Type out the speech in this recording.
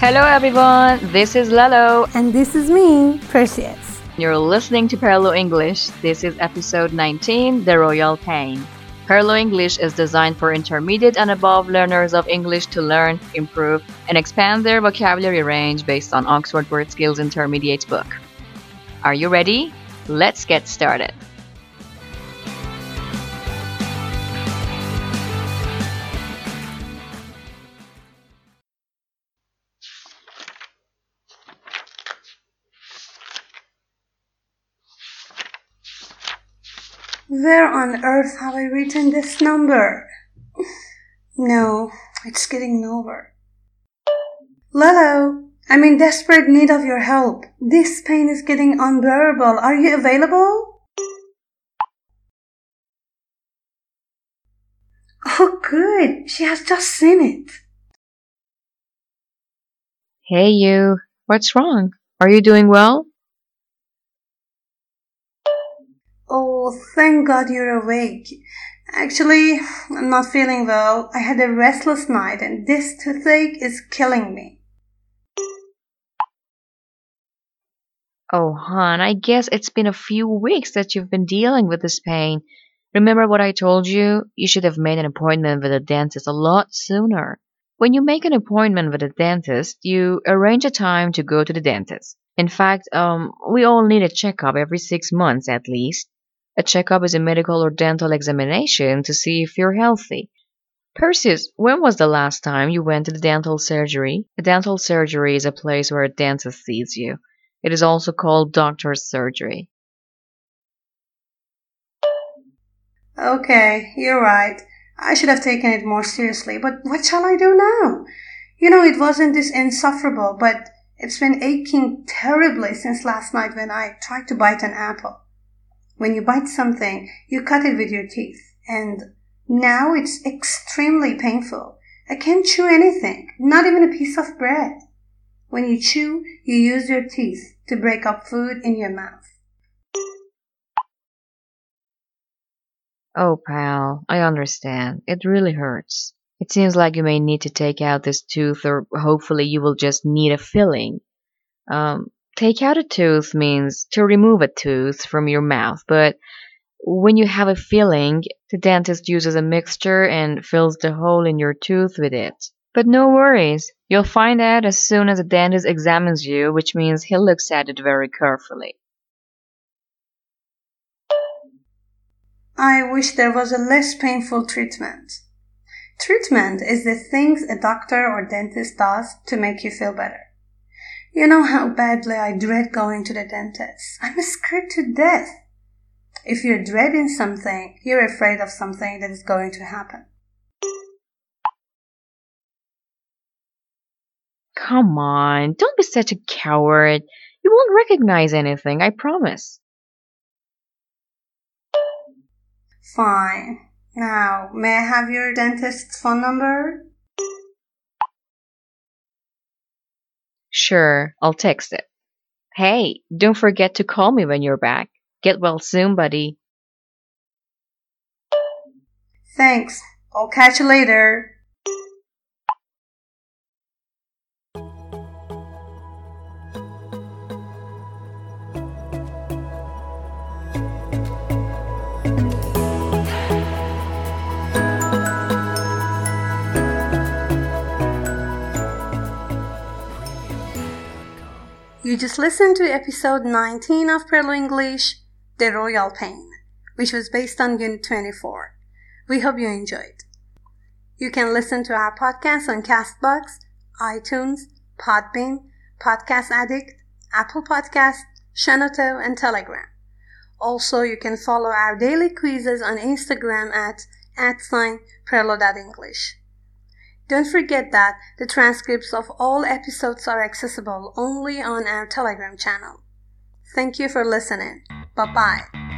Hello everyone, this is Lalo. And this is me, Perseus. You're listening to Parallel English. This is episode 19, The Royal Pain. Parallel English is designed for intermediate and above learners of English to learn, improve, and expand their vocabulary range based on Oxford Word Skills Intermediate book. Are you ready? Let's get started. Where on earth have I written this number? No, it's getting nowhere. Lalo, I'm in desperate need of your help. This pain is getting unbearable. Are you available? Oh, good. She has just seen it. Hey, you. What's wrong? Are you doing well? Oh, thank God you're awake. Actually, I'm not feeling well. I had a restless night and this toothache is killing me. Oh, hon, I guess it's been a few weeks that you've been dealing with this pain. Remember what I told you? You should have made an appointment with a dentist a lot sooner. When you make an appointment with a dentist, you arrange a time to go to the dentist. In fact, um, we all need a checkup every six months at least. A checkup is a medical or dental examination to see if you're healthy. Perseus, when was the last time you went to the dental surgery? A dental surgery is a place where a dentist sees you. It is also called doctor's surgery. Okay, you're right. I should have taken it more seriously, but what shall I do now? You know, it wasn't this insufferable, but it's been aching terribly since last night when I tried to bite an apple. When you bite something, you cut it with your teeth. And now it's extremely painful. I can't chew anything, not even a piece of bread. When you chew, you use your teeth to break up food in your mouth. Oh, pal, I understand. It really hurts. It seems like you may need to take out this tooth, or hopefully you will just need a filling. Um, Take out a tooth means to remove a tooth from your mouth, but when you have a filling, the dentist uses a mixture and fills the hole in your tooth with it. But no worries, you'll find out as soon as the dentist examines you, which means he looks at it very carefully. I wish there was a less painful treatment. Treatment is the things a doctor or dentist does to make you feel better. You know how badly I dread going to the dentist. I'm scared to death. If you're dreading something, you're afraid of something that is going to happen. Come on, don't be such a coward. You won't recognize anything, I promise. Fine. Now, may I have your dentist's phone number? Sure, I'll text it. Hey, don't forget to call me when you're back. Get well soon, buddy. Thanks. I'll catch you later. You just listened to episode 19 of Parallel English, The Royal Pain, which was based on Unit 24. We hope you enjoyed. You can listen to our podcast on Castbox, iTunes, Podbean, Podcast Addict, Apple Podcast, Shenoto, and Telegram. Also, you can follow our daily quizzes on Instagram at at sign. Don't forget that the transcripts of all episodes are accessible only on our Telegram channel. Thank you for listening. Bye bye.